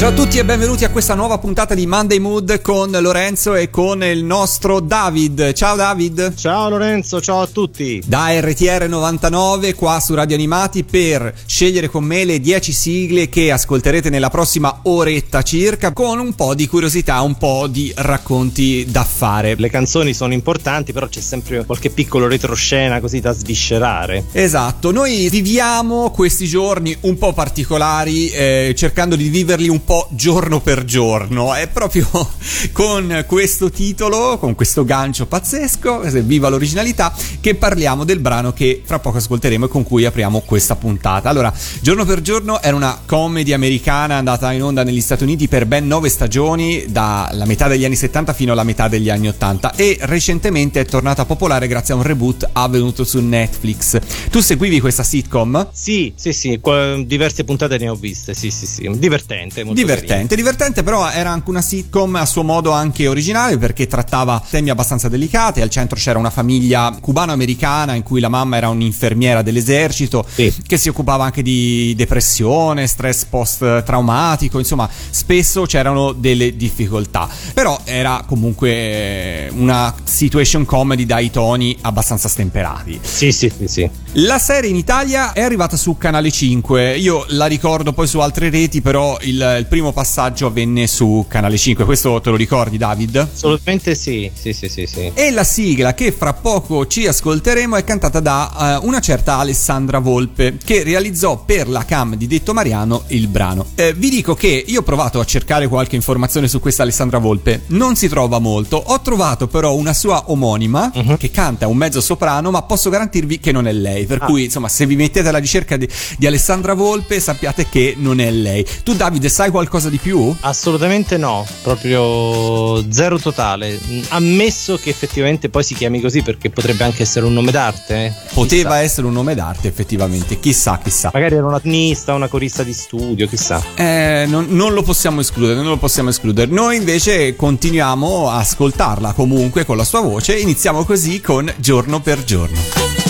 Ciao a tutti e benvenuti a questa nuova puntata di Monday Mood con Lorenzo e con il nostro David. Ciao David. Ciao Lorenzo, ciao a tutti. Da RTR 99 qua su Radio Animati per scegliere con me le 10 sigle che ascolterete nella prossima oretta circa con un po' di curiosità, un po' di racconti da fare. Le canzoni sono importanti, però c'è sempre qualche piccolo retroscena così da sviscerare. Esatto, noi viviamo questi giorni un po' particolari eh, cercando di viverli un po' po' giorno per giorno. È proprio con questo titolo, con questo gancio pazzesco, viva l'originalità, che parliamo del brano che fra poco ascolteremo e con cui apriamo questa puntata. Allora, giorno per giorno era una comedy americana andata in onda negli Stati Uniti per ben nove stagioni, dalla metà degli anni 70 fino alla metà degli anni 80 e recentemente è tornata popolare grazie a un reboot avvenuto su Netflix. Tu seguivi questa sitcom? Sì, sì, sì, diverse puntate ne ho viste, sì, sì, sì, divertente, molto divertente, divertente, però era anche una sitcom a suo modo anche originale perché trattava temi abbastanza delicati. Al centro c'era una famiglia cubano-americana in cui la mamma era un'infermiera dell'esercito sì. che si occupava anche di depressione, stress post-traumatico, insomma, spesso c'erano delle difficoltà. Però era comunque una situation comedy dai toni abbastanza stemperati. Sì, sì, sì, sì. La serie in Italia è arrivata su Canale 5. Io la ricordo poi su altre reti, però il, il primo passaggio avvenne su Canale 5. Questo te lo ricordi, David? Assolutamente sì. Sì, sì, sì, sì. E la sigla che fra poco ci ascolteremo è cantata da uh, una certa Alessandra Volpe, che realizzò per la cam di Detto Mariano il brano. Eh, vi dico che io ho provato a cercare qualche informazione su questa Alessandra Volpe, non si trova molto. Ho trovato però una sua omonima uh-huh. che canta un mezzo soprano, ma posso garantirvi che non è lei. Per ah. cui, insomma, se vi mettete alla ricerca di, di Alessandra Volpe, sappiate che non è lei. Tu, Davide, sai qualcosa? Qualcosa di più? Assolutamente no, proprio zero totale. Ammesso che effettivamente poi si chiami così perché potrebbe anche essere un nome d'arte. Eh? Poteva essere un nome d'arte, effettivamente. Chissà, chissà. Magari era una tennista, una corista di studio, chissà. Eh, non, non lo possiamo escludere, non lo possiamo escludere. Noi invece continuiamo a ascoltarla comunque con la sua voce. Iniziamo così con Giorno per giorno.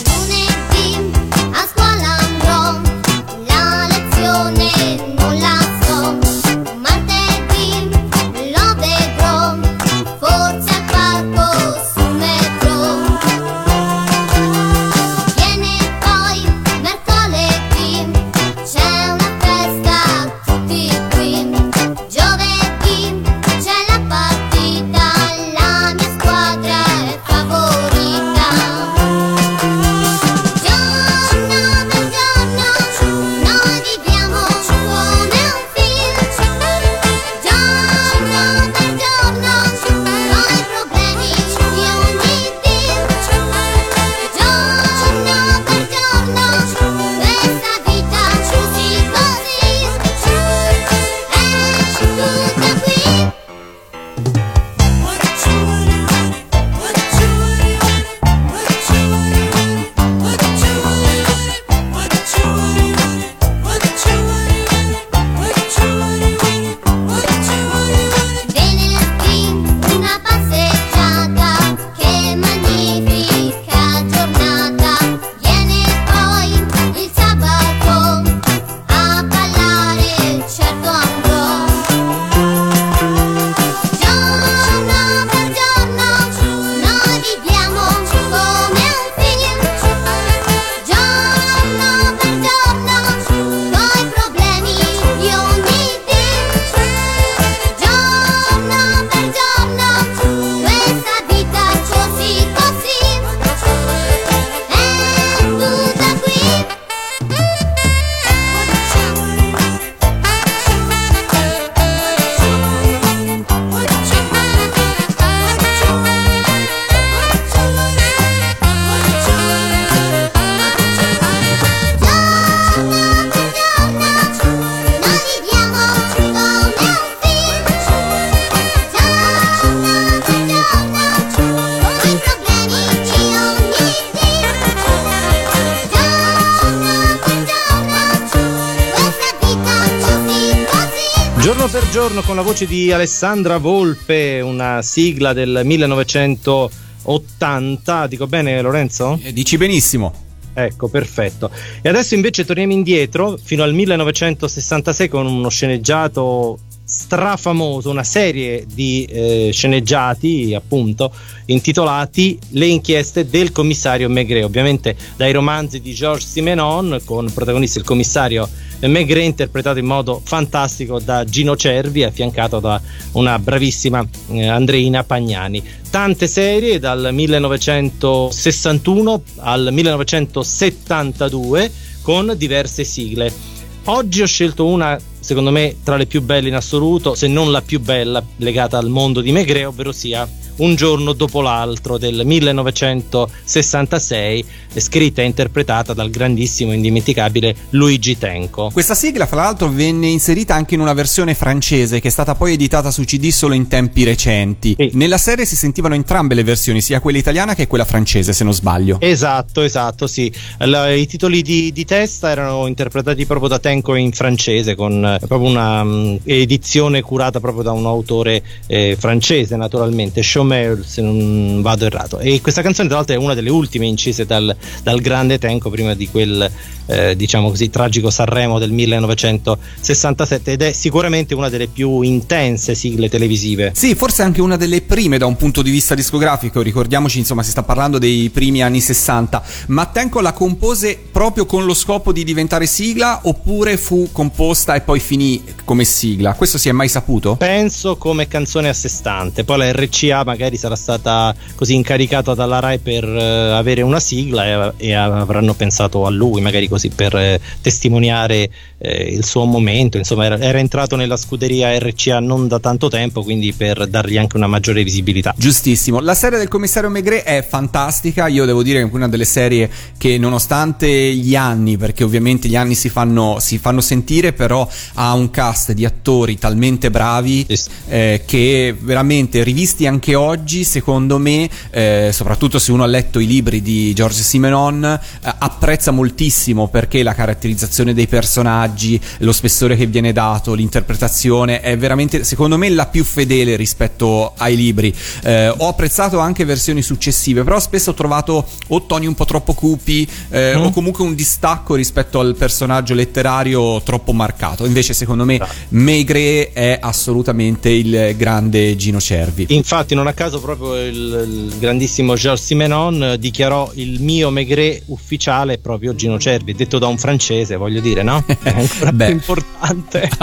Voce di Alessandra Volpe, una sigla del 1980. Dico bene, Lorenzo? Eh, dici benissimo. Ecco, perfetto. E adesso invece torniamo indietro fino al 1966 con uno sceneggiato strafamoso, una serie di eh, sceneggiati appunto intitolati Le inchieste del commissario Maigret, ovviamente dai romanzi di Georges Simenon con protagonisti il commissario Maigret interpretato in modo fantastico da Gino Cervi affiancato da una bravissima eh, Andreina Pagnani. Tante serie dal 1961 al 1972 con diverse sigle. Oggi ho scelto una secondo me tra le più belle in assoluto, se non la più bella legata al mondo di Maigret, ovvero sia un giorno dopo l'altro del 1966, scritta e interpretata dal grandissimo e indimenticabile Luigi Tenco. Questa sigla, fra l'altro, venne inserita anche in una versione francese che è stata poi editata su CD solo in tempi recenti. Sì. Nella serie si sentivano entrambe le versioni, sia quella italiana che quella francese, se non sbaglio. Esatto, esatto, sì. L- I titoli di, di, testa erano interpretati proprio da Tenco in francese, con eh, proprio una um, edizione curata proprio da un autore eh, francese, naturalmente, Chaumet Romeo se non vado errato. E questa canzone tra l'altro è una delle ultime incise dal, dal grande Tenco prima di quel eh, diciamo così tragico Sanremo del 1967 ed è sicuramente una delle più intense sigle televisive. Sì forse anche una delle prime da un punto di vista discografico. Ricordiamoci insomma si sta parlando dei primi anni 60 ma Tenco la compose proprio con lo scopo di diventare sigla oppure fu composta e poi finì come sigla? Questo si è mai saputo? penso come canzone a sé stante. Poi la RCA magari sarà stata così incaricata dalla RAI per uh, avere una sigla e, e, avranno pensato a lui, magari così per uh, testimoniare uh, il suo momento. Insomma, era, era, entrato nella scuderia RCA non da tanto tempo, quindi per dargli anche una maggiore visibilità. Giustissimo. La serie del commissario Maigret è fantastica. Io devo dire che è una delle serie che, nonostante gli anni, perché ovviamente gli anni si fanno, si fanno sentire, però ha un cast di attori talmente bravi eh, che veramente rivisti anche oggi secondo me, eh, soprattutto se uno ha letto i libri di George Simenon, eh, apprezza moltissimo perché la caratterizzazione dei personaggi, lo spessore che viene dato, l'interpretazione è veramente, secondo me, la più fedele rispetto ai libri. Eh, ho apprezzato anche versioni successive, però spesso ho trovato o toni un po' troppo cupi mm. o comunque un distacco rispetto al personaggio letterario troppo marcato. Invece, secondo me, Maigret è assolutamente il grande Gino Cervi. Infatti, non a caso proprio il, il grandissimo Georges Simenon dichiarò il mio Maigret ufficiale proprio Gino Cervi, detto da un francese, voglio dire, no? È ancora più importante.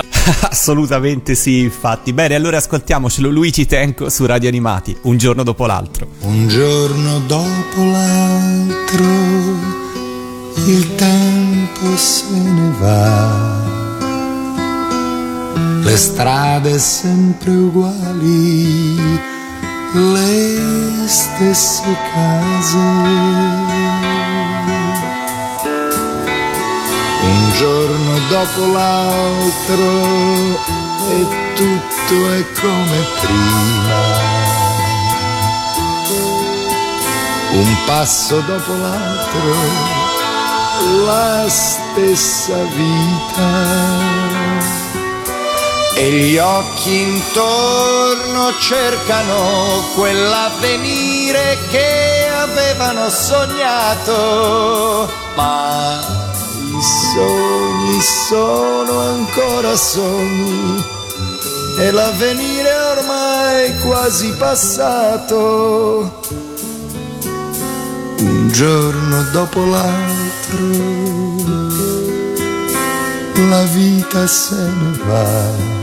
Assolutamente sì, infatti. Bene, allora ascoltiamocelo Luigi Tenco su Radio Animati, un giorno dopo l'altro. Un giorno dopo l'altro il tempo se ne va. Le strade sempre uguali le stesse case. Un giorno dopo l'altro e tutto è come prima. Un passo dopo l'altro, la stessa vita e gli occhi intorno cercano quell'avvenire che avevano sognato, ma i sogni sono ancora sogni e l'avvenire è ormai quasi passato. Un giorno dopo l'altro la vita se ne va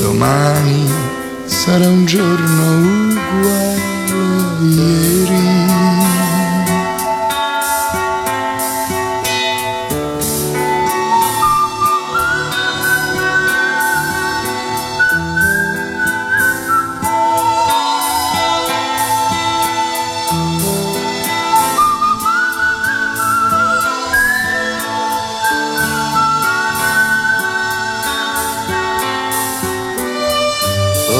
domani sarà un giorno uguale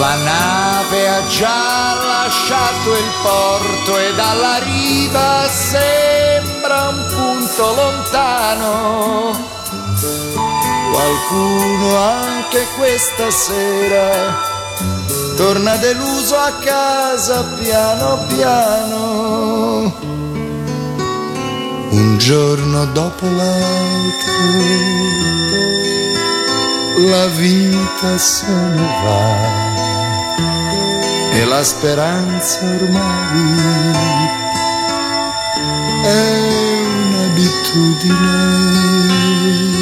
a ieri. già lasciato il porto e dalla riva sembra un punto lontano. Qualcuno anche questa sera torna deluso a casa piano piano. Un giorno dopo l'altro la vita se ne va e la speranza ormai è un'abitudine.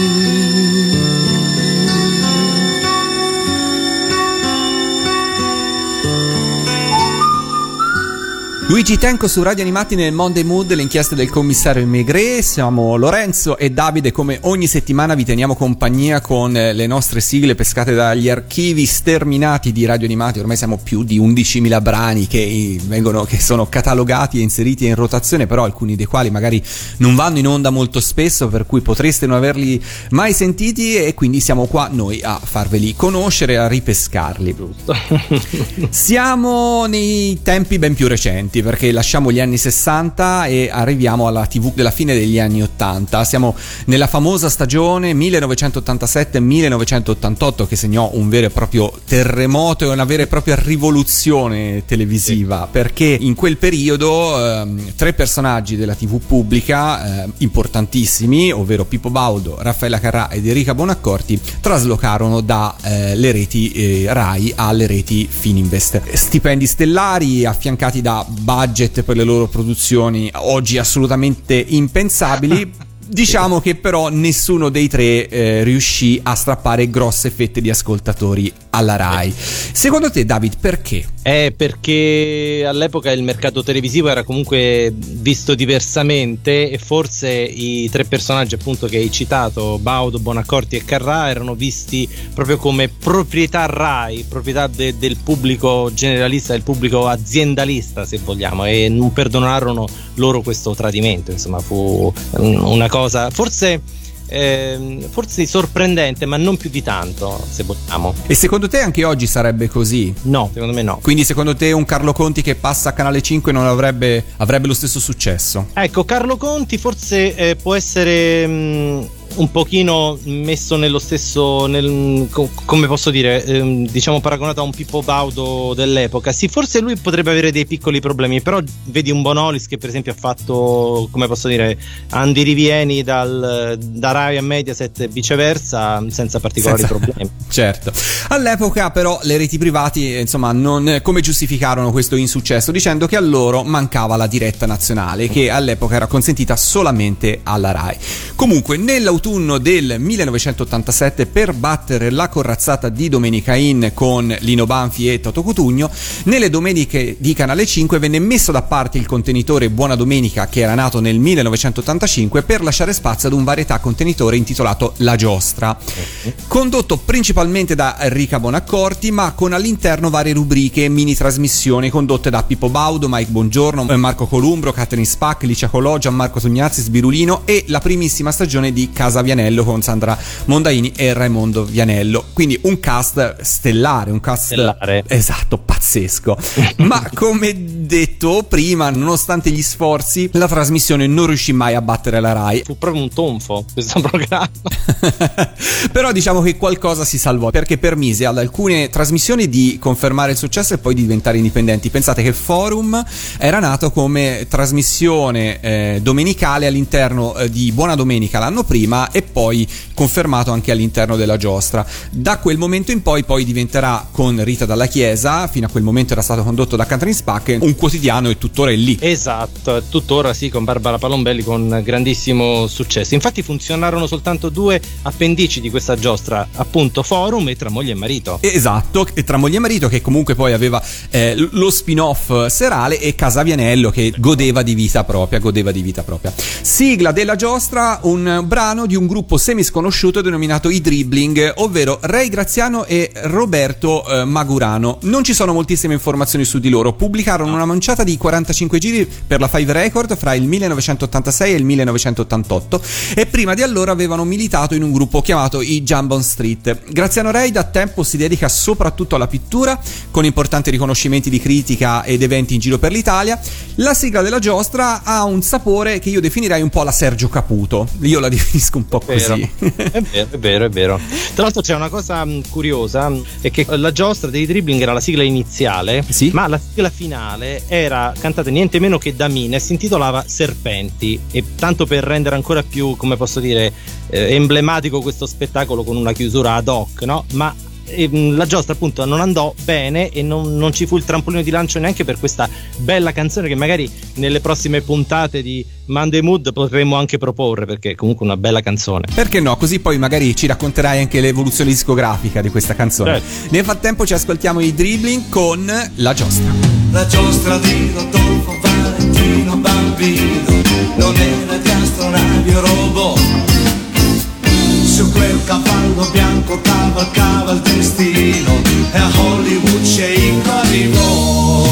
Luigi Tenco su Radio Animati nel Monday Mood, le inchieste del commissario Maigret. Siamo Lorenzo e Davide. Come ogni settimana vi teniamo compagnia con eh, le nostre sigle pescate dagli archivi sterminati di Radio Animati. Ormai siamo più di 11.000 brani che, eh, vengono, che sono catalogati e inseriti in rotazione, però alcuni dei quali magari non vanno in onda molto spesso, per cui potreste non averli mai sentiti. E quindi siamo qua noi a farveli conoscere, a ripescarli. Siamo nei tempi ben più recenti perché lasciamo gli anni 60 e arriviamo alla TV della fine degli anni 80. Siamo nella famosa stagione 1987-1988 che segnò un vero e proprio terremoto e una vera e propria rivoluzione televisiva sì. perché in quel periodo ehm, tre personaggi della TV pubblica eh, importantissimi, ovvero Pippo Baudo, Raffaella Carrà ed Enrica Bonaccorti, traslocarono dalle eh, reti eh, RAI alle reti Fininvest. Stipendi stellari affiancati da budget per le loro produzioni oggi assolutamente impensabili. Diciamo che però nessuno dei tre eh, riuscì a strappare grosse fette di ascoltatori alla RAI. Secondo te, David, perché? Eh, perché all'epoca il mercato televisivo era comunque visto diversamente e forse i tre personaggi appunto che hai citato, Baudo, Bonaccorti e Carrà, erano visti proprio come proprietà RAI, proprietà de- del pubblico generalista, del pubblico aziendalista se vogliamo e non perdonarono loro questo tradimento, insomma fu una cosa cosa, forse, eh, forse sorprendente, ma non più di tanto, se vogliamo. E secondo te anche oggi sarebbe così? No, secondo me no. Quindi secondo te un Carlo Conti che passa a Canale 5 non avrebbe, avrebbe lo stesso successo? Ecco, Carlo Conti forse eh, può essere... Mh, un pochino messo nello stesso, nel, come posso dire, ehm, diciamo paragonato a un Pippo Baudo dell'epoca. Sì, forse lui potrebbe avere dei piccoli problemi, però vedi un Bonolis che per esempio ha fatto, come posso dire, Andy Rivieni dal, da Rai a Mediaset e viceversa, senza particolari senza, problemi. Certo. All'epoca però le reti privati, insomma, non, come giustificarono questo insuccesso? Dicendo che a loro mancava la diretta nazionale, che all'epoca era consentita solamente alla Rai. Comunque, nell'autunno nell'autunno del 1987 per battere la corazzata di Domenica In con Lino Banfi e Toto Cutugno. Nelle domeniche di Canale 5 venne messo da parte il contenitore Buona Domenica che era nato nel 1985 per lasciare spazio ad un varietà contenitore intitolato La Giostra, condotto principalmente da Enrica Bonaccorti ma con all'interno varie rubriche e mini trasmissioni condotte da Pippo Baudo, Mike Bongiorno, Marco Columbro, Catherine Spack, Licia Colò, Gianmarco Tognazzi, Sbirulino e la primissima stagione di Casa Casa Vianello con Sandra Mondaini e Raimondo Vianello. Quindi un cast stellare, un cast stellare. esatto, pazzesco. Ma come detto prima, nonostante gli sforzi, la trasmissione non riuscì mai a battere la Rai. Fu proprio un tonfo questo programma. Però diciamo che qualcosa si salvò perché permise ad alcune trasmissioni di confermare il successo e poi di diventare indipendenti. Pensate che Forum era nato come trasmissione eh, domenicale all'interno eh, di Buona Domenica l'anno prima e poi confermato anche all'interno della giostra. Da quel momento in poi poi diventerà con Rita dalla Chiesa, fino a quel momento era stato condotto da Catherine Spack, un quotidiano e tuttora è lì. Esatto, tuttora sì con Barbara Palombelli con grandissimo successo. Infatti funzionarono soltanto due appendici di questa giostra, appunto Forum e Tra moglie e marito. Esatto, e Tra moglie e marito che comunque poi aveva eh, lo spin-off serale e Casavianello che godeva di vita propria, godeva di vita propria. Sigla della giostra, un brano di un gruppo semisconosciuto denominato I Dribbling, ovvero Ray Graziano e Roberto eh, Magurano. Non ci sono moltissime informazioni su di loro. Pubblicarono una manciata di 45 giri per la Five Record fra il 1986 e il 1988 e prima di allora avevano militato in un gruppo chiamato i Jambon Street. Graziano Ray da tempo si dedica soprattutto alla pittura, con importanti riconoscimenti di critica ed eventi in giro per l'Italia. La sigla della giostra ha un sapore che io definirei un po' la Sergio Caputo. Io la definisco un po' così. è vero, è vero, è vero. Tra l'altro c'è una cosa mh, curiosa, è che la giostra dei dribbling era la sigla iniziale, Sì. ma la sigla finale era cantata niente meno che da Mina e si intitolava Serpenti. E tanto per rendere ancora più, come posso dire, eh, emblematico questo spettacolo con una chiusura ad hoc, no? Ma ehm, la giostra appunto non andò bene e non, non ci fu il trampolino di lancio neanche per questa bella canzone che magari nelle prossime puntate di Monday Mood potremmo anche proporre perché è comunque una bella canzone. Perché no? Così poi magari ci racconterai anche l'evoluzione discografica di questa canzone. Certo. Nel frattempo ci ascoltiamo i dribbling con la giostra. La giostra di Rodolfo Valentino Bambino non era di astronavi o robot. Su quel cavallo bianco cavalcava il destino e a Hollywood Shake arrivò.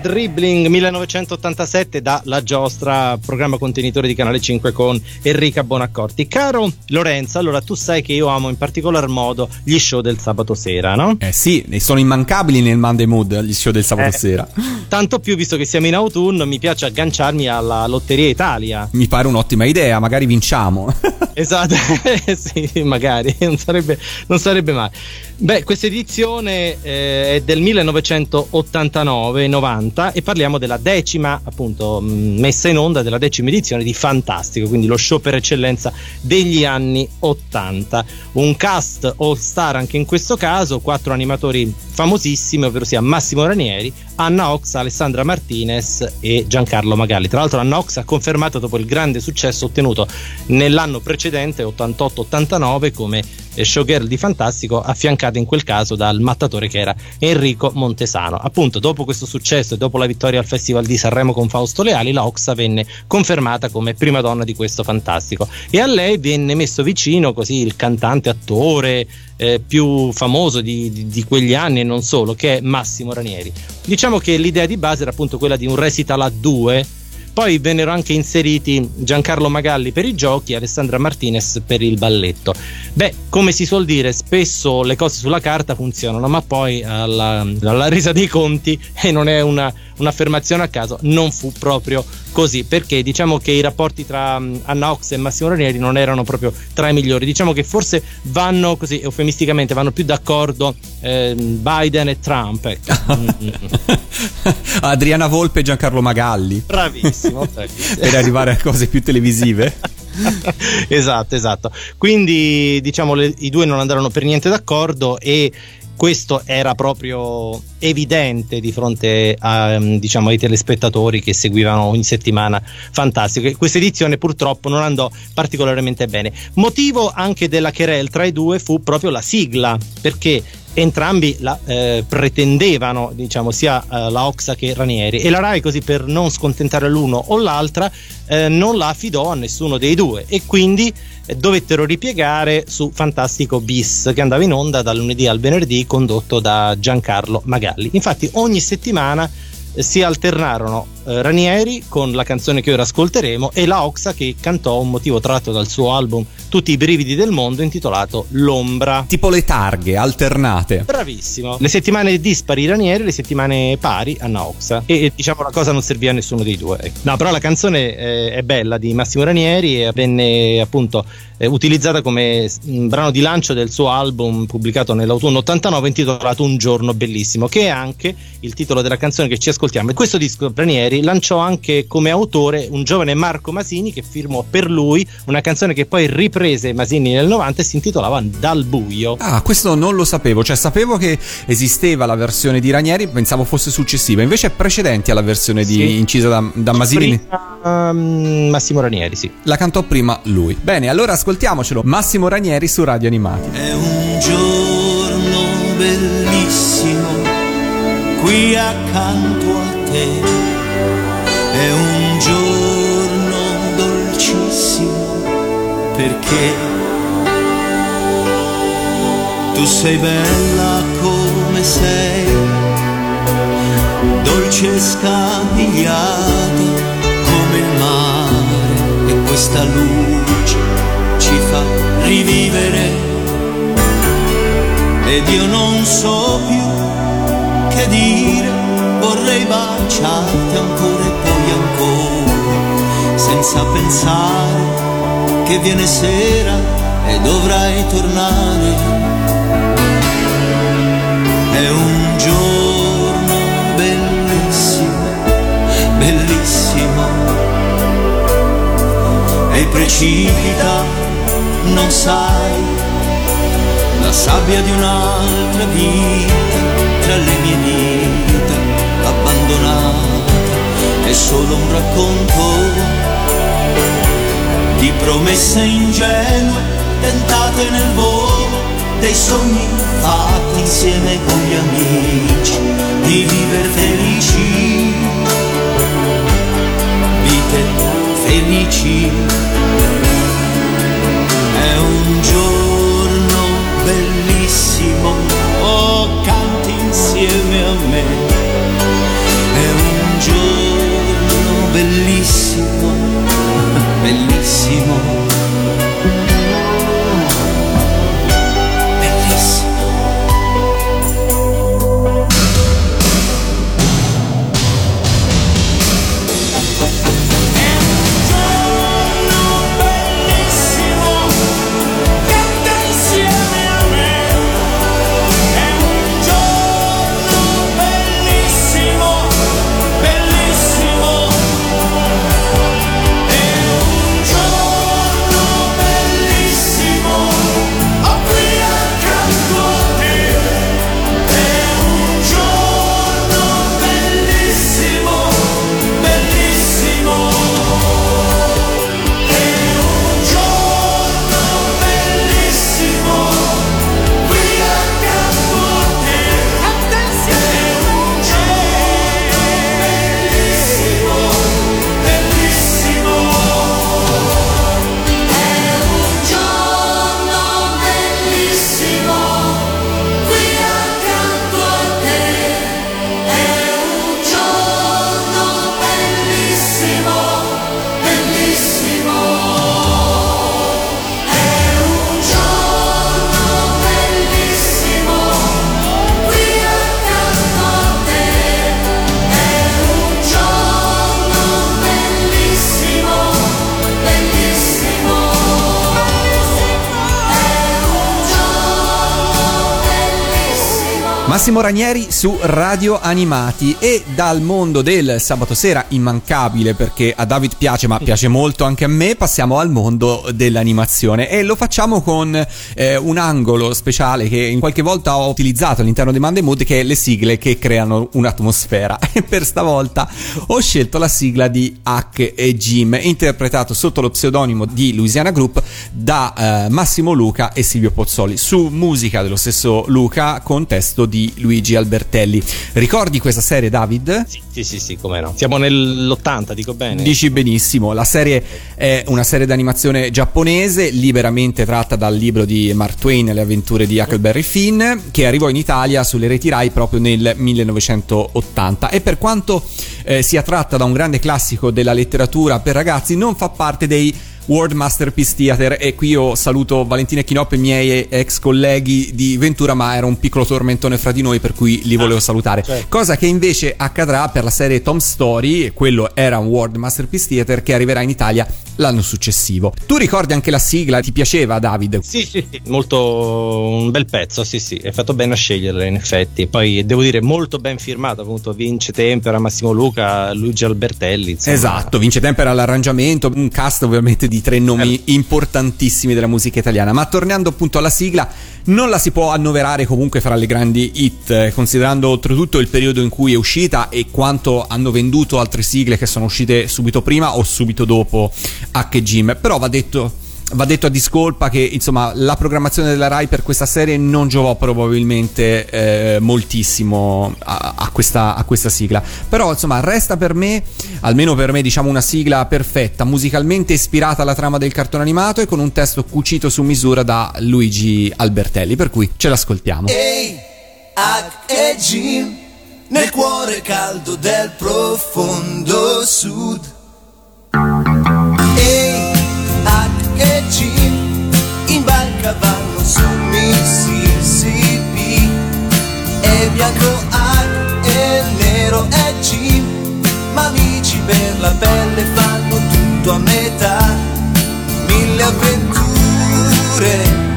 Dribbling 1987 da La giostra, programma contenitore di Canale 5 con Enrica Bonaccorti. Caro Lorenzo, allora tu sai che io amo in particolar modo gli show del sabato sera, no? Eh sì, sono immancabili nel Monday Mood, gli show del sabato Eh. sera. Tanto più visto che siamo in autunno, mi piace agganciarmi alla Lotteria Italia. Mi pare un'ottima idea, magari vinciamo. Esatto, sì, magari, non sarebbe, non sarebbe male. Beh, questa edizione eh, è del 1989-90 e parliamo della decima, appunto, mh, messa in onda della decima edizione di Fantastico, quindi lo show per eccellenza degli anni 80. Un cast all star anche in questo caso, quattro animatori famosissimi, ovvero sia Massimo Ranieri, Anna Ox, Alessandra Martinez e Giancarlo Magalli. Tra l'altro Anna Ox ha confermato dopo il grande successo ottenuto nell'anno precedente, 88-89, come showgirl di Fantastico, affiancata in quel caso dal mattatore che era Enrico Montesano. Appunto, dopo questo successo dopo la vittoria al Festival di Sanremo con Fausto Leali, la Oxa venne confermata come prima donna di questo Fantastico. E a lei venne messo vicino così il cantante attore eh, più famoso di, di- di quegli anni e non solo, che è Massimo Ranieri. Diciamo che l'idea di base era appunto quella di un recital a due Poi vennero anche inseriti Giancarlo Magalli per i giochi e Alessandra Martinez per il balletto. Beh, come si suol dire, spesso le cose sulla carta funzionano, ma poi alla, alla resa dei conti, e non è una, un'affermazione a caso, non fu proprio così, perché diciamo che i rapporti tra mm, Anna Ox e Massimo Ranieri non erano proprio tra i migliori. Diciamo che forse vanno così eufemisticamente, vanno più d'accordo eh, Biden e Trump. Ecco. Mm. Adriana Volpe e Giancarlo Magalli. Bravissimo, bravissimo. per arrivare a cose più televisive. esatto, esatto. Quindi diciamo le, i due non andarono per niente d'accordo e questo era proprio evidente di fronte a, diciamo, ai telespettatori che seguivano ogni settimana Fantastico. Questa edizione purtroppo non andò particolarmente bene. Motivo anche della querel tra i due fu proprio la sigla, perché entrambi la eh, pretendevano, diciamo, sia eh, la Oxa che Ranieri e la Rai così per non scontentare l'uno o l'altra eh, non la affidò a nessuno dei due e quindi dovettero ripiegare su Fantastico Bis che andava in onda dal lunedì al venerdì condotto da Giancarlo Magalli. Infatti ogni settimana eh, si alternarono eh, Ranieri con la canzone che ora ascolteremo e la Oxa che cantò un motivo tratto dal suo album Tutti i brividi del mondo intitolato L'ombra. Tipo le targhe alternate. Bravissimo. Le settimane dispari Ranieri, le settimane pari Anna Oxa. E, e, diciamo la cosa non serviva a nessuno dei due. ecco. No, però la canzone eh, è bella di Massimo Ranieri e venne appunto eh, utilizzata come mm, brano di lancio del suo album pubblicato nell'autunno 89 intitolato Un giorno bellissimo, che è anche il titolo della canzone che ci ascoltiamo. E questo disco Ranieri lanciò anche come autore un giovane Marco Masini che firmò per lui una canzone che poi riprese Masini nel 90 e si intitolava Dal buio. Ah, questo non lo sapevo, cioè sapevo che esisteva la versione di Ranieri, pensavo fosse successiva, invece è precedente alla versione di, Sì. incisa da, da Masini. Prima, um, Massimo Ranieri, sì. La cantò prima lui. Bene, allora ascoltiamocelo. Massimo Ranieri su Radio Animati. È un giorno bellissimo qui accanto a te. È un giorno dolcissimo perché tu sei bella come sei, dolce e scapigliata come il mare e questa luce ci fa rivivere. Ed io non so più che dire, vorrei baciarti ancora, senza pensare che viene sera e dovrai tornare. È un giorno bellissimo, bellissimo, e precipita, non sai la sabbia di un'altra vita tra le mie dita abbandonata è solo un racconto di promesse ingenue tentate nel volo dei sogni fatti insieme con gli amici di viver felici vite felici è un giorno bellissimo, oh canti insieme a me. È un giorno bellissimo. Bellissimo. Massimo Ranieri su Radio Animati e dal mondo del sabato sera immancabile perché a David piace ma piace molto anche a me passiamo al mondo dell'animazione. E lo facciamo con eh, un angolo speciale che in qualche volta ho utilizzato all'interno di Monday Mood che è le sigle che creano un'atmosfera. E per stavolta ho scelto la sigla di Hack e Jim interpretato sotto lo pseudonimo di Louisiana Group da eh, Massimo Luca e Silvio Pozzoli su musica dello stesso Luca con testo di Luigi Albertelli. Ricordi questa serie, David? Sì, sì, sì, sì, come no. Siamo nell'80, dico bene. Dici benissimo, la serie è una serie d'animazione giapponese liberamente tratta dal libro di Mark Twain, Le avventure di Huckleberry Finn, che arrivò in Italia sulle reti Rai proprio nel 1980 e per quanto eh, sia tratta da un grande classico della letteratura per ragazzi non fa parte dei World Masterpiece Theater e qui io saluto Valentina Chinop e i miei ex colleghi di Ventura ma era un piccolo tormentone fra di noi per cui li volevo salutare certo. cosa che invece accadrà per la serie Tom Story quello era un World Masterpiece Theater che arriverà in Italia l'anno successivo tu ricordi anche la sigla ti piaceva David? Sì, sì, sì, molto un bel pezzo, sì, sì, è fatto bene a sceglierla in effetti. Poi devo dire molto ben firmato, appunto Vince Tempera, Massimo Luca, Luigi Albertelli. insomma. Esatto, vince Tempera all'arrangiamento, un cast ovviamente di tre nomi importantissimi della musica italiana. Ma tornando appunto alla sigla, non la si può annoverare comunque fra le grandi hit, eh, considerando oltretutto il periodo in cui è uscita e quanto hanno venduto altre sigle che sono uscite subito prima o subito dopo H. Jim. Però va detto va detto a discolpa che insomma la programmazione della Rai per questa serie non giovò probabilmente eh, moltissimo a, a questa, a questa sigla però insomma resta per me almeno per me diciamo una sigla perfetta musicalmente ispirata alla trama del cartone animato e con un testo cucito su misura da Luigi Albertelli per cui ce l'ascoltiamo Ehi, H e Jim, nel cuore caldo del profondo sud. Vanno su Mississippi. E bianco H e nero è Jim, ma amici per la pelle fanno tutto a metà. Mille avventure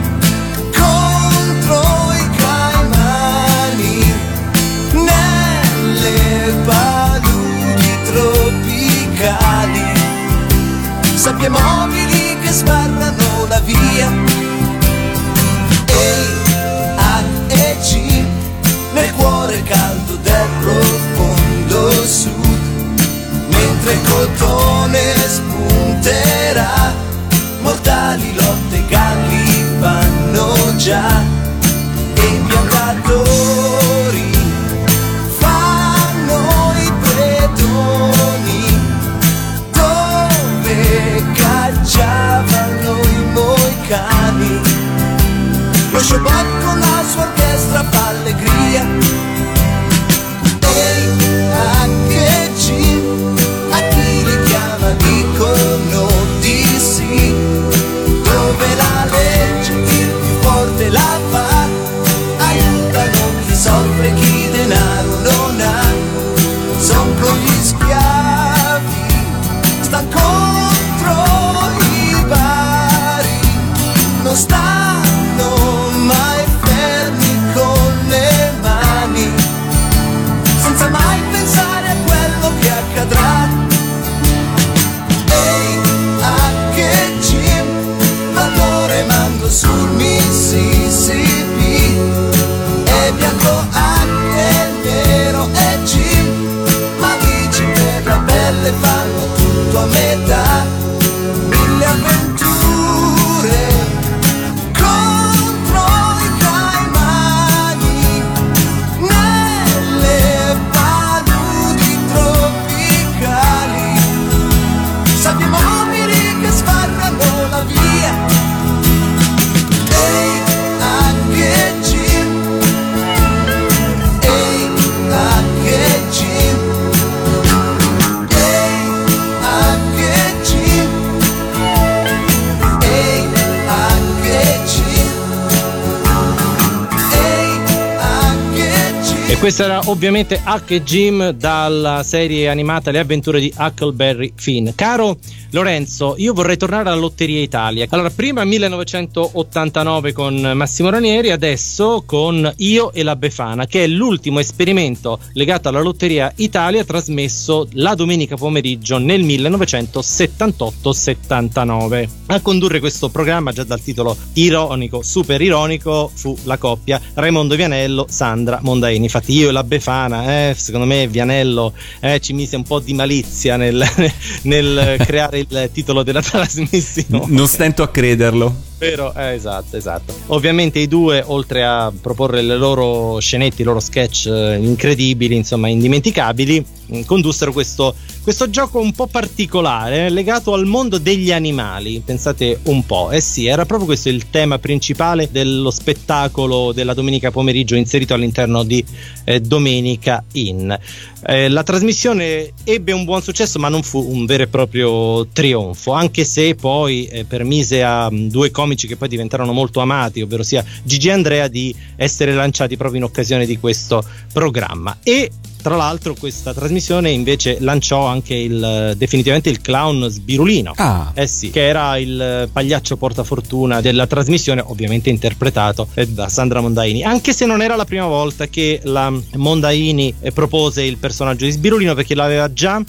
Questa era ovviamente Huck e Jim dalla serie animata Le avventure di Huckleberry Finn. Caro Lorenzo, io vorrei tornare alla Lotteria Italia. Allora, prima 1989 con Massimo Ranieri, adesso con Io e la Befana, che è l'ultimo esperimento legato alla Lotteria Italia trasmesso la domenica pomeriggio nel 1978-79. A condurre questo programma, già dal titolo ironico, super ironico, fu la coppia Raimondo Vianello, Sandra Mondaini. Infatti io e la Befana, eh, secondo me Vianello eh, ci mise un po' di malizia nel, nel creare il titolo della trasmissione. Non stento a crederlo. Vero, eh, esatto, esatto. Ovviamente i due, oltre a proporre le loro scenetti, i loro sketch eh, incredibili, insomma, indimenticabili, mh, condussero questo, questo gioco un po' particolare, eh, legato al mondo degli animali. Pensate un po', eh sì, era proprio questo il tema principale dello spettacolo della domenica pomeriggio inserito all'interno di eh, Domenica In. Eh, la trasmissione ebbe un buon successo, ma non fu un vero e proprio trionfo, anche se poi eh, permise a mh, due comici che poi diventarono molto amati, ovvero sia Gigi e Andrea, di essere lanciati proprio in occasione di questo programma. E tra l'altro questa trasmissione invece lanciò anche il, definitivamente il clown Sbirulino. Ah. Eh sì, che era il pagliaccio portafortuna della trasmissione, ovviamente interpretato eh, da Sandra Mondaini. Anche se non era la prima volta che la Mondaini eh, propose il personaggio di Sbirulino, perché l'aveva già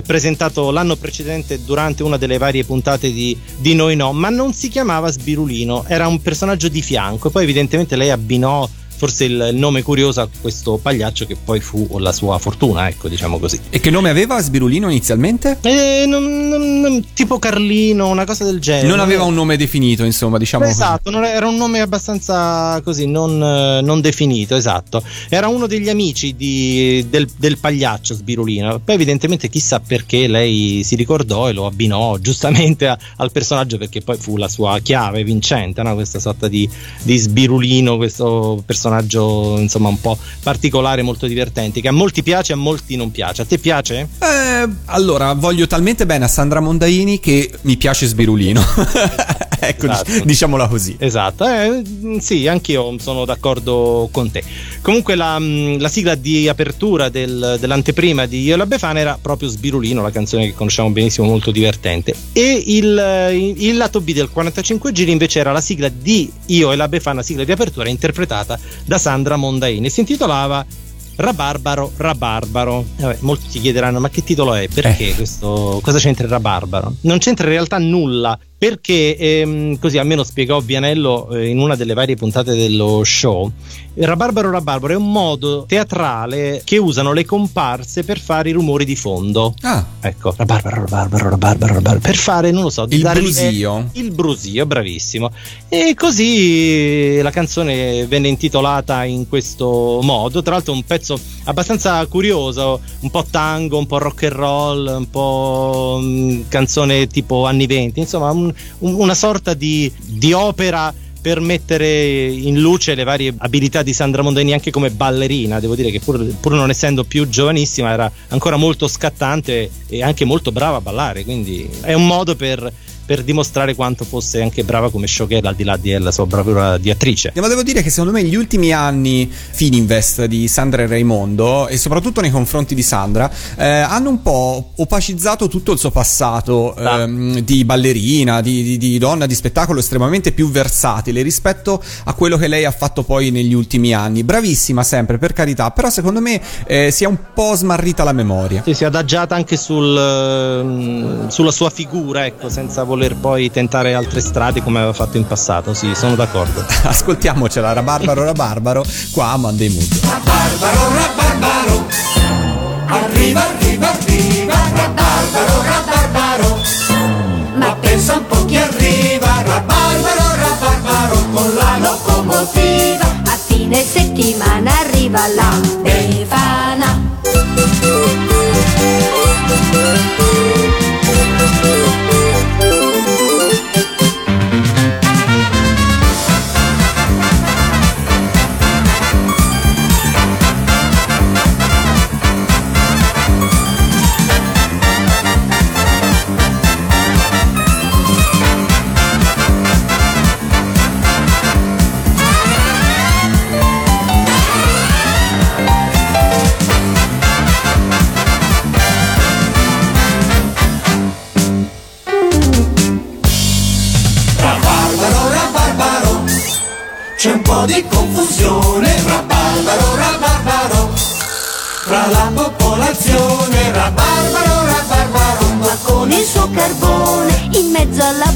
presentato l'anno precedente durante una delle varie puntate di, di Noi No, ma non si chiamava Sbirulino, era un personaggio di fianco. Poi evidentemente lei abbinò forse il, nome curioso a questo pagliaccio che poi fu la sua fortuna, ecco, diciamo così. E che nome aveva Sbirulino inizialmente? Eh, non- non- non- tipo Carlino, una cosa del genere. Non aveva un nome definito, insomma, diciamo così. Esatto, non era un nome abbastanza così, non, eh, non definito, esatto. Era uno degli amici di- del, del pagliaccio Sbirulino. Poi, evidentemente, chissà perché lei si ricordò e lo abbinò giustamente a- al personaggio, perché poi fu la sua chiave vincente, no? questa sorta di, di Sbirulino, questo personaggio insomma un po' particolare, molto divertente, che a molti piace, a molti non piace. A te piace? Eh, allora, voglio talmente bene a Sandra Mondaini che mi piace Sbirulino. ecco, Esatto. dic- diciamola così. Esatto, eh, sì, anch'io sono d'accordo con te. Comunque la, mm, la sigla di apertura del- dell'anteprima di Io e la Befana era proprio Sbirulino, la canzone che conosciamo benissimo, molto divertente. E il, eh, il lato B del 45 giri invece era la sigla di Io e la Befana, sigla di apertura interpretata da Sandra Mondaini. Si intitolava Rabarbaro, Rabarbaro. Vabbè, molti ti chiederanno: ma che titolo è? Perché questo? Cosa c'entra il Rabarbaro? Non c'entra in realtà nulla. Perché ehm, così almeno spiegò Vianello eh, in una delle varie puntate dello show. Il Rabarbaro Rabarbaro è un modo teatrale che usano le comparse per fare i rumori di fondo. Ah, Ecco, rabarbaro, rabarbaro, rabarbaro, rabarbaro, per fare, non lo so, il brusio. il brusio, bravissimo. E così la canzone venne intitolata in questo modo. Tra l'altro, un pezzo abbastanza curioso, un po' tango, un po' rock and roll, un po' mm, canzone tipo anni 20, insomma, un- un- una sorta di, di opera per mettere in luce le varie abilità di Sandra Mondeni anche come ballerina. Devo dire che pur, pur non essendo più giovanissima era ancora molto scattante e anche molto brava a ballare, quindi è un modo per, per dimostrare quanto fosse anche brava come showgirl al di là della sua bravura di attrice. Ma devo dire che secondo me gli ultimi anni Fininvest di Sandra e Raimondo e soprattutto nei confronti di Sandra eh, hanno un po' opacizzato tutto il suo passato Ah. ehm, di ballerina, di, di- di donna di spettacolo estremamente più versatile rispetto a quello che lei ha fatto poi negli ultimi anni. Bravissima sempre, per carità, però secondo me eh, si è un po' smarrita la memoria. Sì, si è adagiata anche sul, ehm, sulla sua figura, ecco, senza voler poi tentare altre strade come aveva fatto in passato. Sì, sono d'accordo. Ascoltiamocela, Rabarbaro Rabarbaro, qua a Monday Mood. Barbaro, rabarbaro, arriva, arriva, arriva, rabarbaro, rabarbaro, ma pensa un po' chi arriva, rabarbaro, rabarbaro, con la locomotiva, A fine settimana arriva la Befana.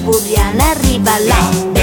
Buriana arriva la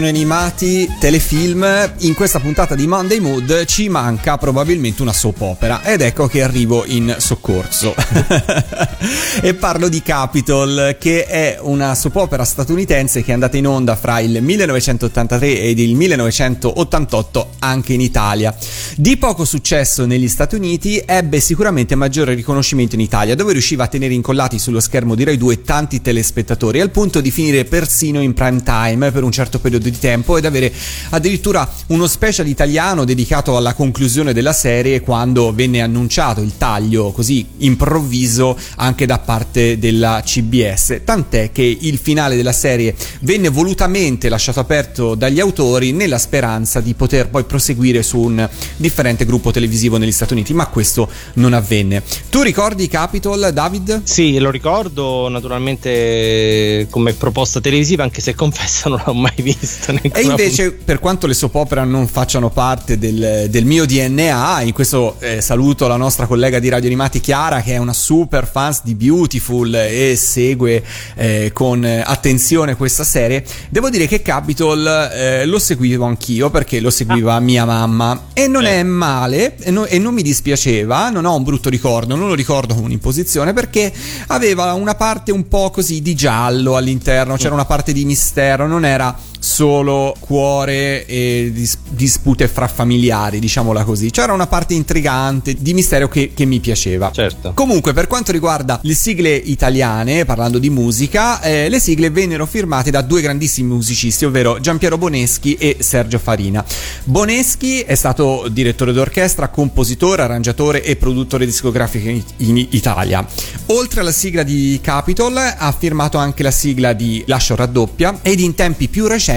cartoni animati, telefilm. In questa puntata di Monday Mood ci manca probabilmente una soap opera ed ecco che arrivo in soccorso. e parlo di Capitol, che è una soap opera statunitense che è andata in onda fra il 1983 ed il 1988 anche in Italia. Di poco successo negli Stati Uniti, ebbe sicuramente maggiore riconoscimento in Italia, dove riusciva a tenere incollati sullo schermo di Rai 2 tanti telespettatori, al punto di finire persino in prime time per un certo periodo di tempo ed avere addirittura uno special italiano dedicato alla conclusione della serie quando venne annunciato il taglio così improvviso anche da parte della CBS. Tant'è che il finale della serie venne volutamente lasciato aperto dagli autori nella speranza di poter poi proseguire su un differente gruppo televisivo negli Stati Uniti, ma questo non avvenne. Tu ricordi Capitol, David? Sì, lo ricordo naturalmente come proposta televisiva, anche se confesso non l'ho mai vista. neanche E invece, per quanto le soap opera non facciano parte del, del mio DNA, in questo eh, saluto la nostra collega di Radio Animati Chiara, che è una super di Beautiful e segue eh, con attenzione questa serie. Devo dire che Capitol eh, lo seguivo anch'io perché lo seguiva mia mamma. E non è male e, no- e non mi dispiaceva, non ho un brutto ricordo, non lo ricordo come un'imposizione perché aveva una parte un po' così di giallo all'interno, c'era una parte di mistero, non era solo cuore e dis- dispute fra familiari, diciamola così. C'era una parte intrigante di mistero che, che mi piaceva. Certo. Comunque, per quanto riguarda le sigle italiane, parlando di musica, eh, le sigle vennero firmate da due grandissimi musicisti, ovvero Giampiero Boneschi e Sergio Farina. Boneschi è stato direttore d'orchestra, compositore, arrangiatore e produttore discografico in, in Italia. Oltre alla sigla di Capitol, ha firmato anche la sigla di Lascio raddoppia ed in tempi più recenti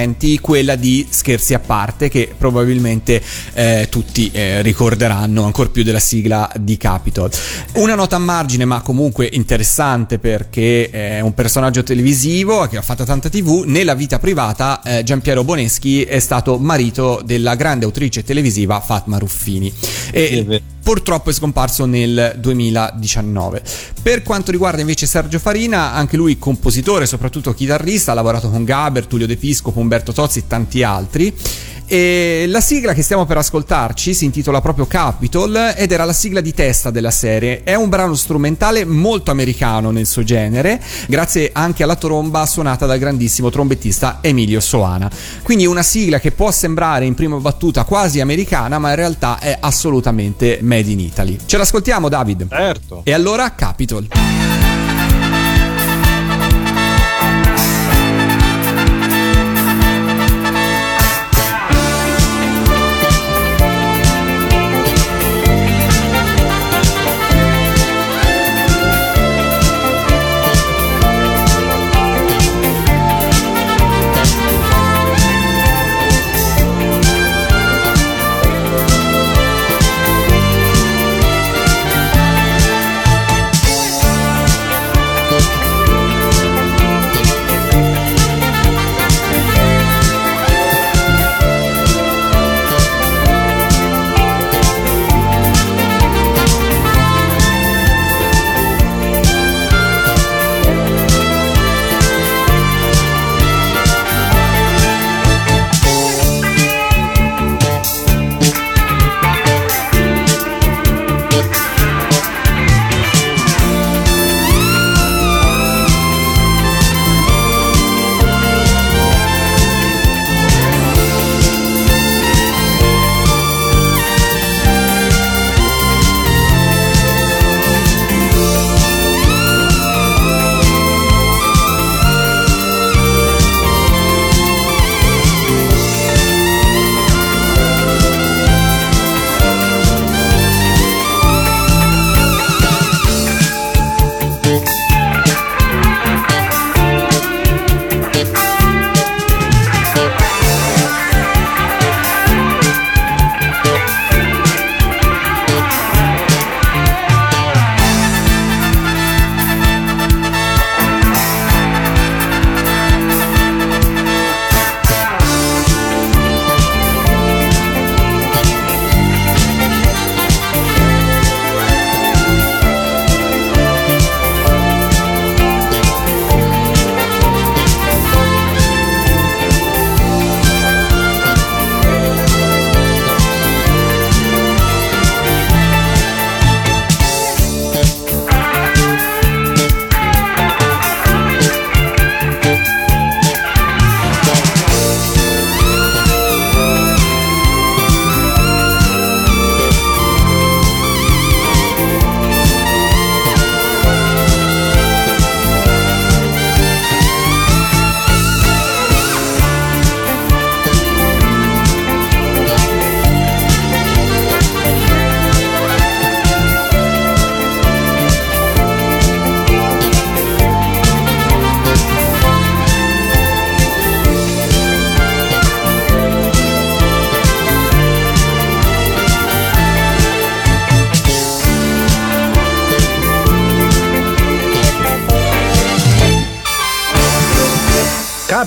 quella di Scherzi a parte, che probabilmente eh, tutti eh, ricorderanno ancora più della sigla di Capitol. Una nota a margine, ma comunque interessante perché è un personaggio televisivo che ha fatto tanta TV. Nella vita privata, eh, Giampiero Boneschi è stato marito della grande autrice televisiva Fatma Ruffini. E. purtroppo è scomparso nel 2019. Per quanto riguarda invece Sergio Farina, anche lui compositore, soprattutto chitarrista, ha lavorato con Gaber, Tullio De Piscopo, Umberto Tozzi e tanti altri. E la sigla che stiamo per ascoltarci si intitola proprio Capitol ed era la sigla di testa della serie. È un brano strumentale molto americano nel suo genere, grazie anche alla tromba suonata dal grandissimo trombettista Emilio Soana. Quindi una sigla che può sembrare in prima battuta quasi americana, ma in realtà è assolutamente made in Italy. Ce l'ascoltiamo, David? Certo. E allora Capitol.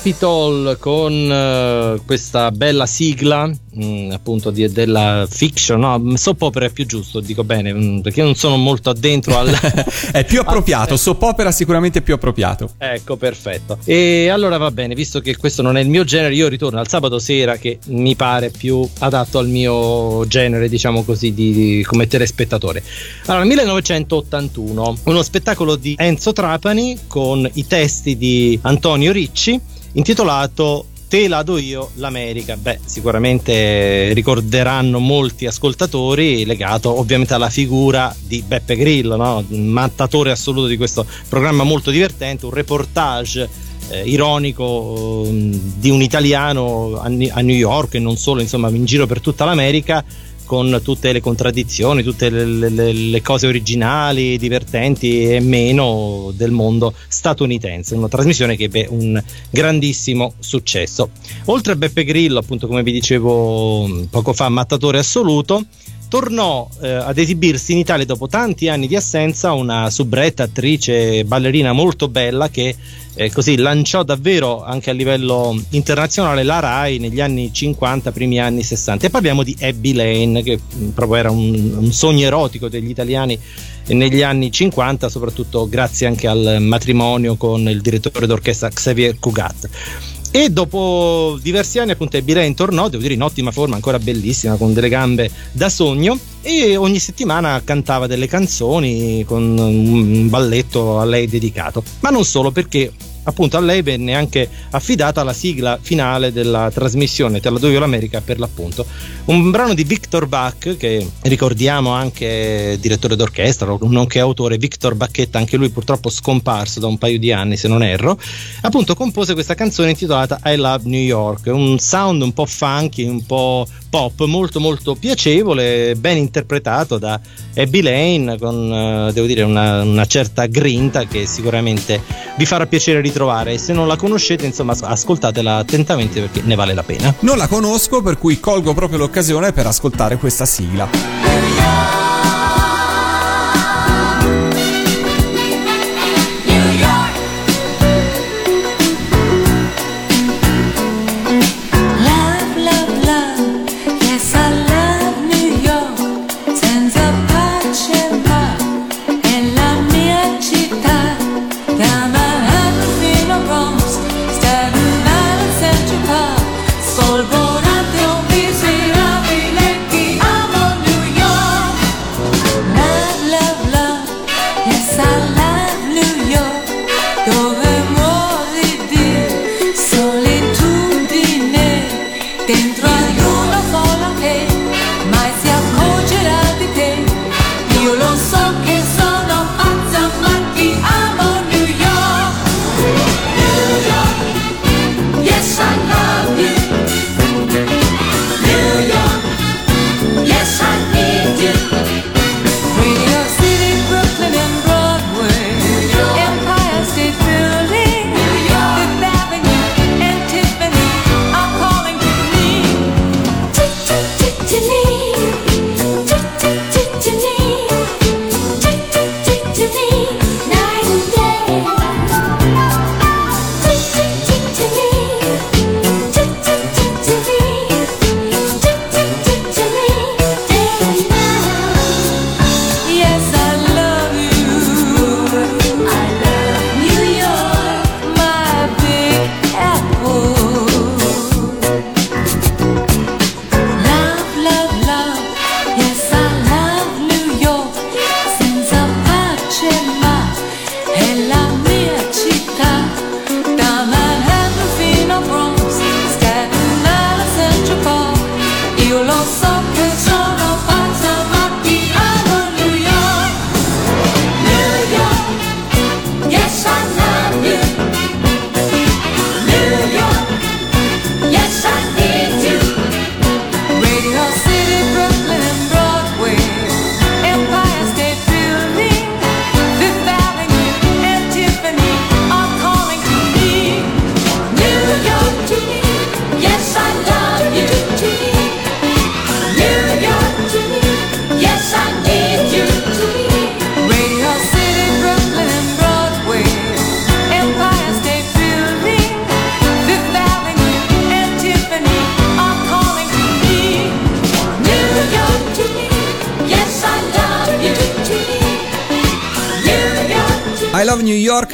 Capitol con eh, questa bella sigla mh, appunto di- della fiction, no, soap opera è più giusto, dico bene, mh, perché io non sono molto addentro al... È più appropriato, soap opera sicuramente più appropriato. Ecco, perfetto. E allora va bene, visto che questo non è il mio genere, io ritorno al sabato sera che mi pare più adatto al mio genere, diciamo così, di, di- come telespettatore. Allora, 1981, uno spettacolo di Enzo Trapani con i testi di Antonio Ricci, intitolato Te la do io l'America. Beh, sicuramente ricorderanno molti ascoltatori legato ovviamente alla figura di Beppe Grillo, no? mattatore assoluto di questo programma molto divertente, un reportage eh, ironico mm, di un italiano a, a New York e non solo, insomma, in giro per tutta l'America con tutte le contraddizioni, tutte le, le- le cose originali, divertenti e meno del mondo statunitense. Una trasmissione che ebbe un grandissimo successo. Oltre a Beppe Grillo, appunto, come vi dicevo mm, poco fa, mattatore assoluto. Tornò eh, ad esibirsi in Italia dopo tanti anni di assenza una subretta attrice ballerina molto bella che eh, così lanciò davvero anche a livello internazionale la RAI negli anni 50, primi anni 60. E parliamo di Abby Lane, che proprio era un, un sogno erotico degli italiani negli anni 50, soprattutto grazie anche al matrimonio con il direttore d'orchestra Xavier Cugat. E dopo diversi anni, appunto, Abby tornò, devo dire in ottima forma, ancora bellissima, con delle gambe da sogno. E ogni settimana cantava delle canzoni con un balletto a lei dedicato. Ma non solo, perché appunto a lei venne anche affidata la sigla finale della trasmissione Te la do io l'America per l'appunto. Un brano di Victor Bach che ricordiamo anche direttore d'orchestra nonché autore Victor Bacchetta anche lui purtroppo scomparso da un paio di anni se non erro. Appunto compose questa canzone intitolata I Love New York. Un sound un po' funky un po' pop molto molto piacevole ben interpretato da Abby Lane con eh, devo dire una, una certa grinta che sicuramente vi farà piacere ritrovare se non la conoscete insomma ascoltatela attentamente perché ne vale la pena Non la conosco, per cui colgo proprio l'occasione per ascoltare questa sigla.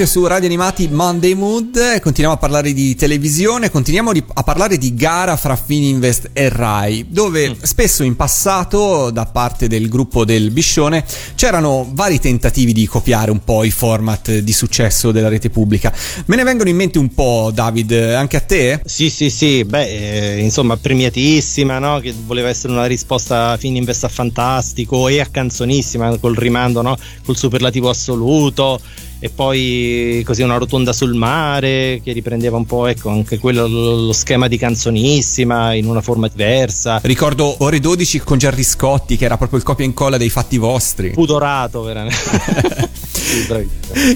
Su Radio Animati Monday Mood, continuiamo a parlare di televisione, continuiamo a parlare di gara fra Fininvest e Rai, dove spesso in passato da parte del gruppo del Biscione c'erano vari tentativi di copiare un po' i format di successo della rete pubblica. Me ne vengono in mente un po', David, anche a te? Sì, sì, sì, beh, eh, insomma, premiatissima, no? Che voleva essere una risposta a Fininvest a fantastico e a canzonissima, col rimando, no? Col superlativo assoluto. E poi così una rotonda sul mare che riprendeva un po', ecco, anche quello lo, schema di canzonissima in una forma diversa. Ricordo ore 12 con Gerry Scotti, che era proprio il copia e incolla dei fatti vostri. Pudorato, veramente.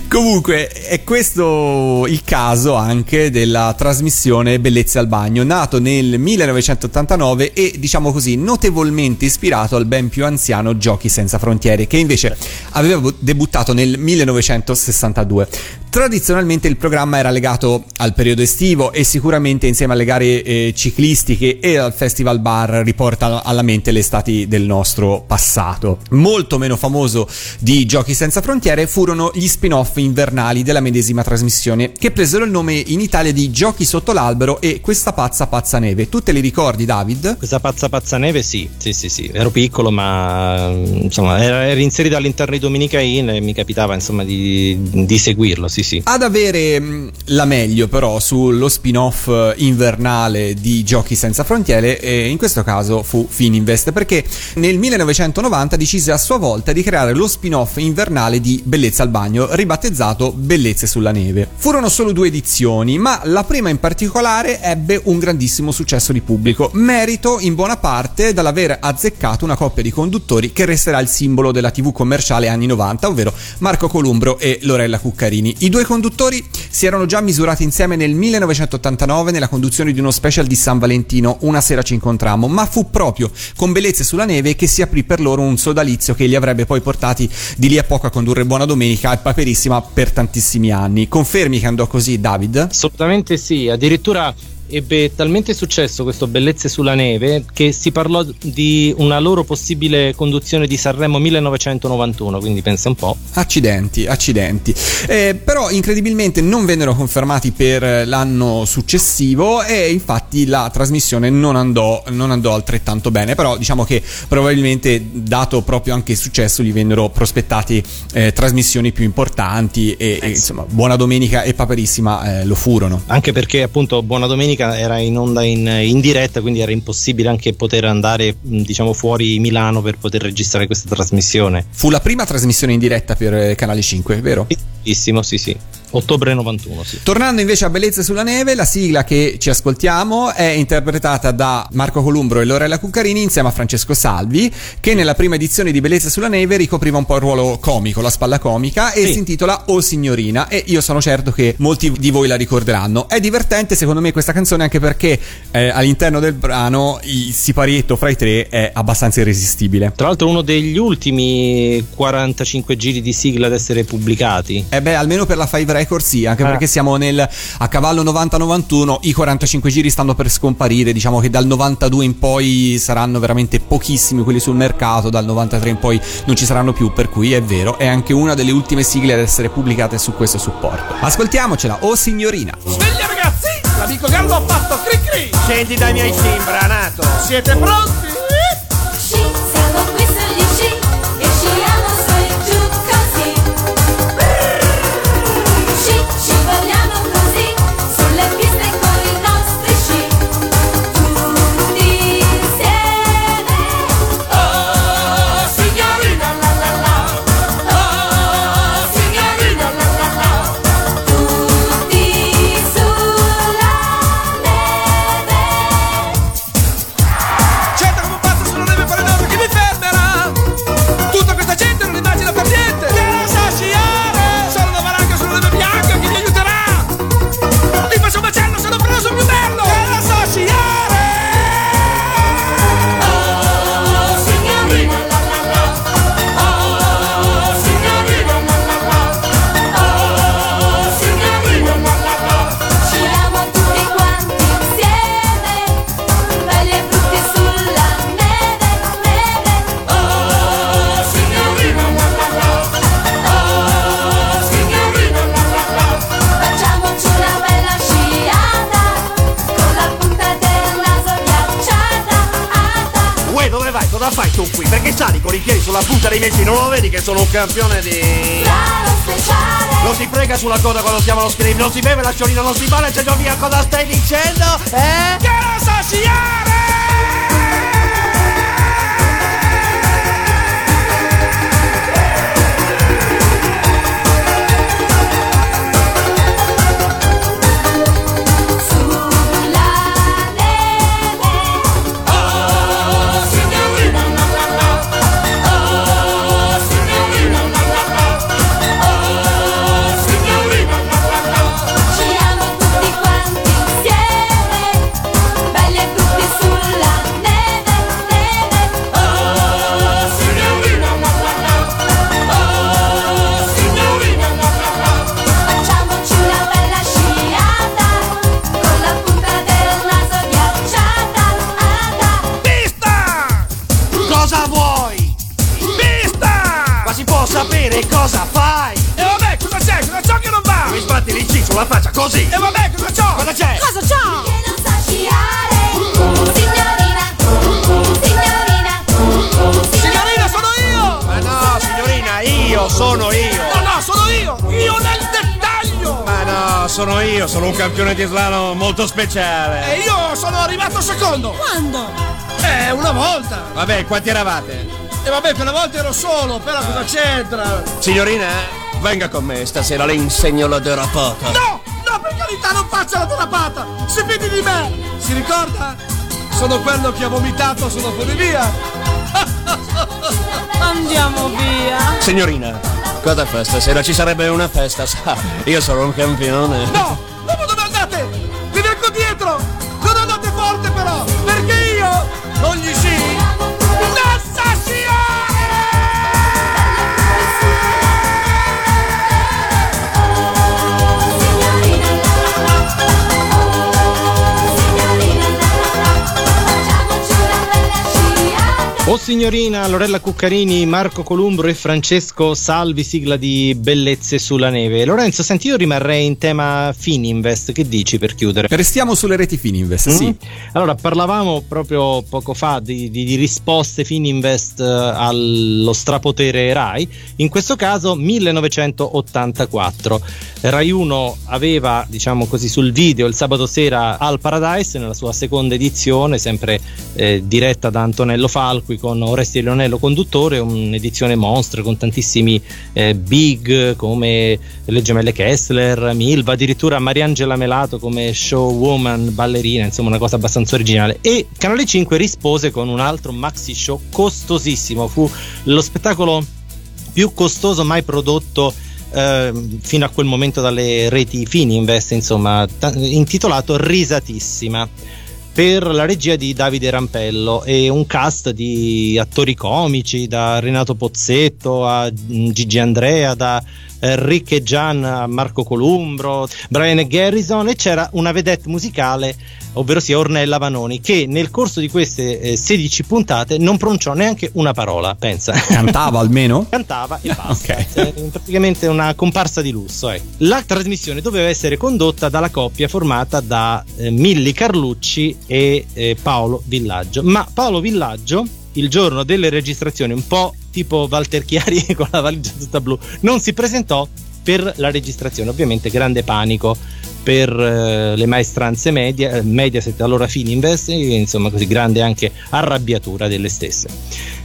Comunque, è questo il caso anche della trasmissione Bellezze al bagno, nato nel 1989 e diciamo così notevolmente ispirato al ben più anziano Giochi senza frontiere, che invece aveva bu- debuttato nel 1962. Tradizionalmente il programma era legato al periodo estivo e sicuramente insieme alle gare eh, ciclistiche e al festival bar riporta alla mente le estati del nostro passato. Molto meno famoso di Giochi senza frontiere furono gli spin-off invernali della medesima trasmissione che presero il nome in Italia di Giochi sotto l'albero e Questa pazza pazza neve. Tu te li ricordi David? Questa pazza pazza neve sì, sì, sì, sì. Ero piccolo ma insomma era, era inserito all'interno di Domenica In e mi capitava insomma di, di seguirlo, sì sì. Ad avere mh, la meglio però sullo spin-off eh, invernale di Giochi senza frontiere e in questo caso fu Fininvest perché nel 1990 decise a sua volta di creare lo spin-off invernale di Bellezza al bagno ribattezzato Bellezze sulla neve. Furono solo due edizioni ma la prima in particolare ebbe un grandissimo successo di pubblico, merito in buona parte dall'aver azzeccato una coppia di conduttori che resterà il simbolo della TV commerciale anni 90, ovvero Marco Columbro e Lorella Cuccarini. I due conduttori si erano già misurati insieme nel 1989 nella conduzione di uno special di San Valentino, Una sera ci incontrammo, ma fu proprio con Bellezze sulla neve che si aprì per loro un sodalizio che li avrebbe poi portati di lì a poco a condurre Buona Domenica e Paperissima per tantissimi anni. Confermi che andò così, David? Assolutamente sì, addirittura ebbe talmente successo questo Bellezze sulla neve che si parlò di una loro possibile conduzione di Sanremo 1991, quindi pensa un po'. Accidenti, accidenti. Eh, però incredibilmente non vennero confermati per l'anno successivo e infatti la trasmissione non andò, non andò altrettanto bene, però diciamo che probabilmente dato proprio anche il successo gli vennero prospettati eh, trasmissioni più importanti e, e, insomma Buona Domenica e Paperissima eh, lo furono. Anche perché appunto Buona Domenica era in onda in, in, diretta, quindi era impossibile anche poter andare diciamo fuori Milano per poter registrare questa trasmissione. Fu la prima trasmissione in diretta per eh, Canale 5, vero? Bellissimo, sì sì. Ottobre 91, sì. Tornando invece a Bellezze sulla neve, la sigla che ci ascoltiamo è interpretata da Marco Columbro e Lorella Cuccarini insieme a Francesco Salvi, che nella prima edizione di Bellezze sulla neve ricopriva un po' il ruolo comico, la spalla comica, e Sì. si intitola O Signorina. E io sono certo che molti di voi la ricorderanno. È divertente, secondo me, questa canzone anche perché eh, all'interno del brano il siparietto fra i tre è abbastanza irresistibile. Tra l'altro uno degli ultimi 45 giri di sigla ad essere pubblicati. Eh beh, almeno per la Five Records sì, anche Ah. perché siamo nel a cavallo 90-91, i 45 giri stanno per scomparire, diciamo che dal 92 in poi saranno veramente pochissimi quelli sul mercato, dal 93 in poi non ci saranno più, per cui è vero, è anche una delle ultime sigle ad essere pubblicate su questo supporto. Ascoltiamocela, oh signorina. Sveglia ragazzi, l'amico Gallo ha fatto cri cri. Scendi dai miei sci, imbranato. Siete pronti? Piedi? Non lo vedi che sono un campione di... Non si frega sulla coda quando siamo allo screen, non si beve la ciolina, non si balla, c'è già via, cosa stai dicendo? Eh? Che non sa sciare! Così. E vabbè, cosa c'ho? Cosa c'è? Cosa c'ho? Che non sa sciare Signorina Signorina Signorina, sono io! Ma no, signorina, io sono io. No, no, sono io! Io nel dettaglio! Ma no, sono io, sono un campione di slalom molto speciale. E io sono arrivato secondo! Quando? Eh, una volta! Vabbè, quanti eravate? E vabbè, quella volta ero solo, però cosa c'entra? Signorina, venga con me, stasera le insegno la derapata. No, di me! Si ricorda? Sono quello che ha vomitato sulla funivia! Andiamo via Signorina, cosa fa stasera? Ci sarebbe una festa, sa? Io sono un campione. No! Oh signorina, Lorella Cuccarini, Marco Columbro e Francesco Salvi, sigla di Bellezze sulla neve. Lorenzo, senti, io rimarrei in tema Fininvest, che dici per chiudere? Restiamo sulle reti Fininvest, Mm? sì. Allora, parlavamo proprio poco fa di, di- di risposte Fininvest eh, allo strapotere Rai, in questo caso 1984. Rai 1 aveva, diciamo così, sul video il sabato sera al Paradise nella sua seconda edizione, sempre eh, diretta da Antonello Falqui con Oresti Leonello conduttore, un'edizione monstra con tantissimi eh, big come le gemelle Kessler, Milva, addirittura Mariangela Melato come showwoman, ballerina, insomma una cosa abbastanza originale. E Canale 5 rispose con un altro maxi show costosissimo, fu lo spettacolo più costoso mai prodotto ehm, fino a quel momento dalle reti Fininvest, insomma, ta- intitolato Risatissima per la regia di Davide Rampello e un cast di attori comici da Renato Pozzetto a mm, Gigi Andrea da eh, Rick e Gian Marco Columbro Brian Garrison e c'era una vedette musicale ovvero sia Ornella Vanoni che nel corso di queste eh, 16 puntate non pronunciò neanche una parola pensa Cantava almeno? cantava e basta Ok. Cioè, praticamente una comparsa di lusso ecco. la trasmissione doveva essere condotta dalla coppia formata da eh, Milli Carlucci e eh, Paolo Villaggio ma Paolo Villaggio il giorno delle registrazioni un po' tipo Walter Chiari con la valigia tutta blu non si presentò per la registrazione ovviamente grande panico per eh, le maestranze media, eh, Mediaset allora Fininvest insomma così grande anche arrabbiatura delle stesse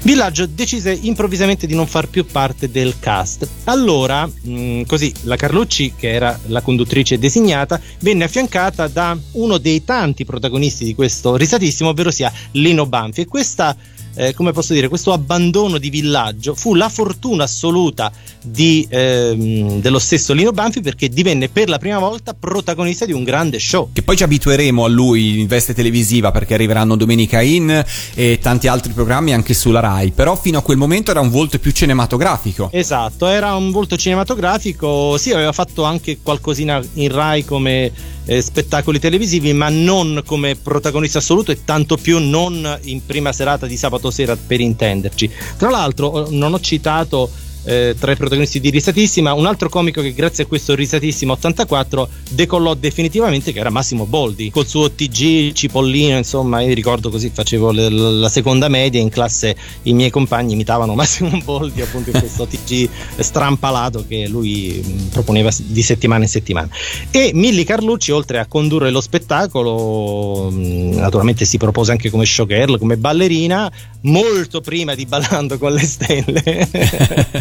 Villaggio decise improvvisamente di non far più parte del cast. Allora, mh, così, la Carlucci, che era la conduttrice designata, venne affiancata da uno dei tanti protagonisti di questo risatissimo, ovvero sia Lino Banfi. E questa, eh, come posso dire, questo abbandono di Villaggio fu la fortuna assoluta di, ehm, dello stesso Lino Banfi perché divenne per la prima volta protagonista di un grande show. Che poi ci abitueremo a lui in veste televisiva perché arriveranno Domenica In e tanti altri programmi anche sulla Rai. Però fino a quel momento era un volto più cinematografico. Esatto, era un volto cinematografico, sì, aveva fatto anche qualcosina in Rai come eh, spettacoli televisivi, ma non come protagonista assoluto e tanto più non in prima serata di sabato sera per intenderci. Tra l'altro, eh, non ho citato eh, tra i protagonisti di Risatissima, un altro comico che grazie a questo Risatissima 84 decollò definitivamente che era Massimo Boldi, col suo TG Cipollino, insomma, io ricordo così facevo le- la seconda media in classe i miei compagni imitavano Massimo Boldi appunto in questo TG strampalato che lui proponeva di settimana in settimana. E Milli Carlucci, oltre a condurre lo spettacolo, naturalmente si propose anche come showgirl, come ballerina, molto prima di Ballando con le stelle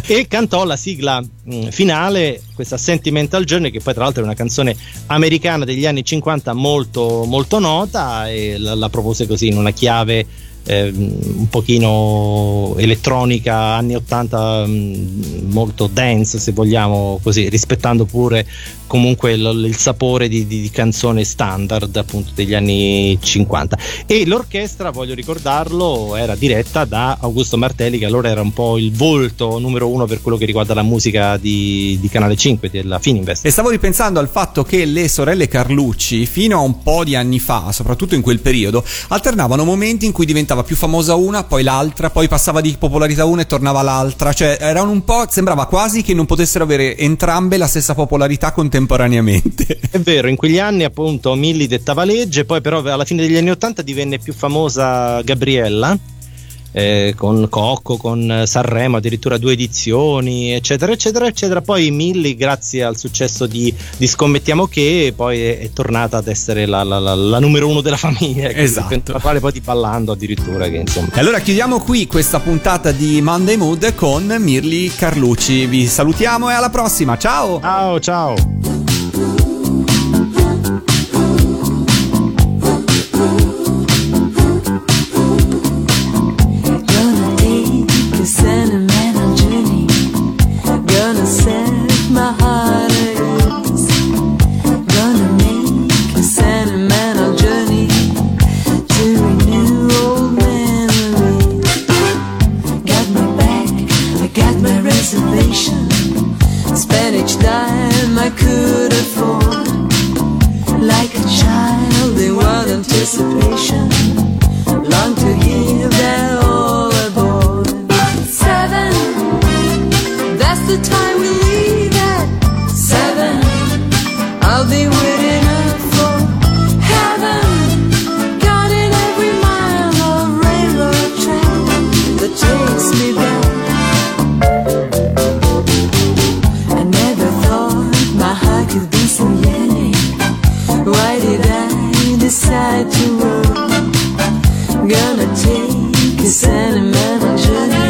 e cantò la sigla mh, finale, questa Sentimental Journey, che poi tra l'altro è una canzone americana degli anni 50 molto, molto nota e la, la propose così in una chiave ehm, un pochino elettronica anni 80 mh, molto dance se vogliamo così rispettando pure comunque il, il sapore di, di- di canzone standard appunto degli anni 50 e l'orchestra voglio ricordarlo era diretta da Augusto Martelli che allora era un po' il volto numero uno per quello che riguarda la musica di, di Canale 5 della Fininvest E stavo ripensando al fatto che le sorelle Carlucci, fino a un po' di anni fa, soprattutto in quel periodo, alternavano momenti in cui diventava più famosa una, poi l'altra, poi passava di popolarità una e tornava l'altra. Cioè, erano un po'. sembrava quasi che non potessero avere entrambe la stessa popolarità contemporaneamente contemporaneamente. È vero, in quegli anni appunto Milly dettava legge, poi però alla fine degli anni Ottanta divenne più famosa Gabriella eh, con Cocco, con eh, Sanremo, addirittura due edizioni, eccetera, eccetera, eccetera. Poi Milli, grazie al successo di, di Scommettiamo che, poi è, è tornata ad essere la, la, la, la, numero uno della famiglia. Esatto. La quale poi ti ballando addirittura. Che, insomma. E allora chiudiamo qui questa puntata di Monday Mood con Mirli Carlucci. Vi salutiamo e alla prossima. Ciao! Ciao, ciao! Why did I decide to run? Gonna take a sentimental journey.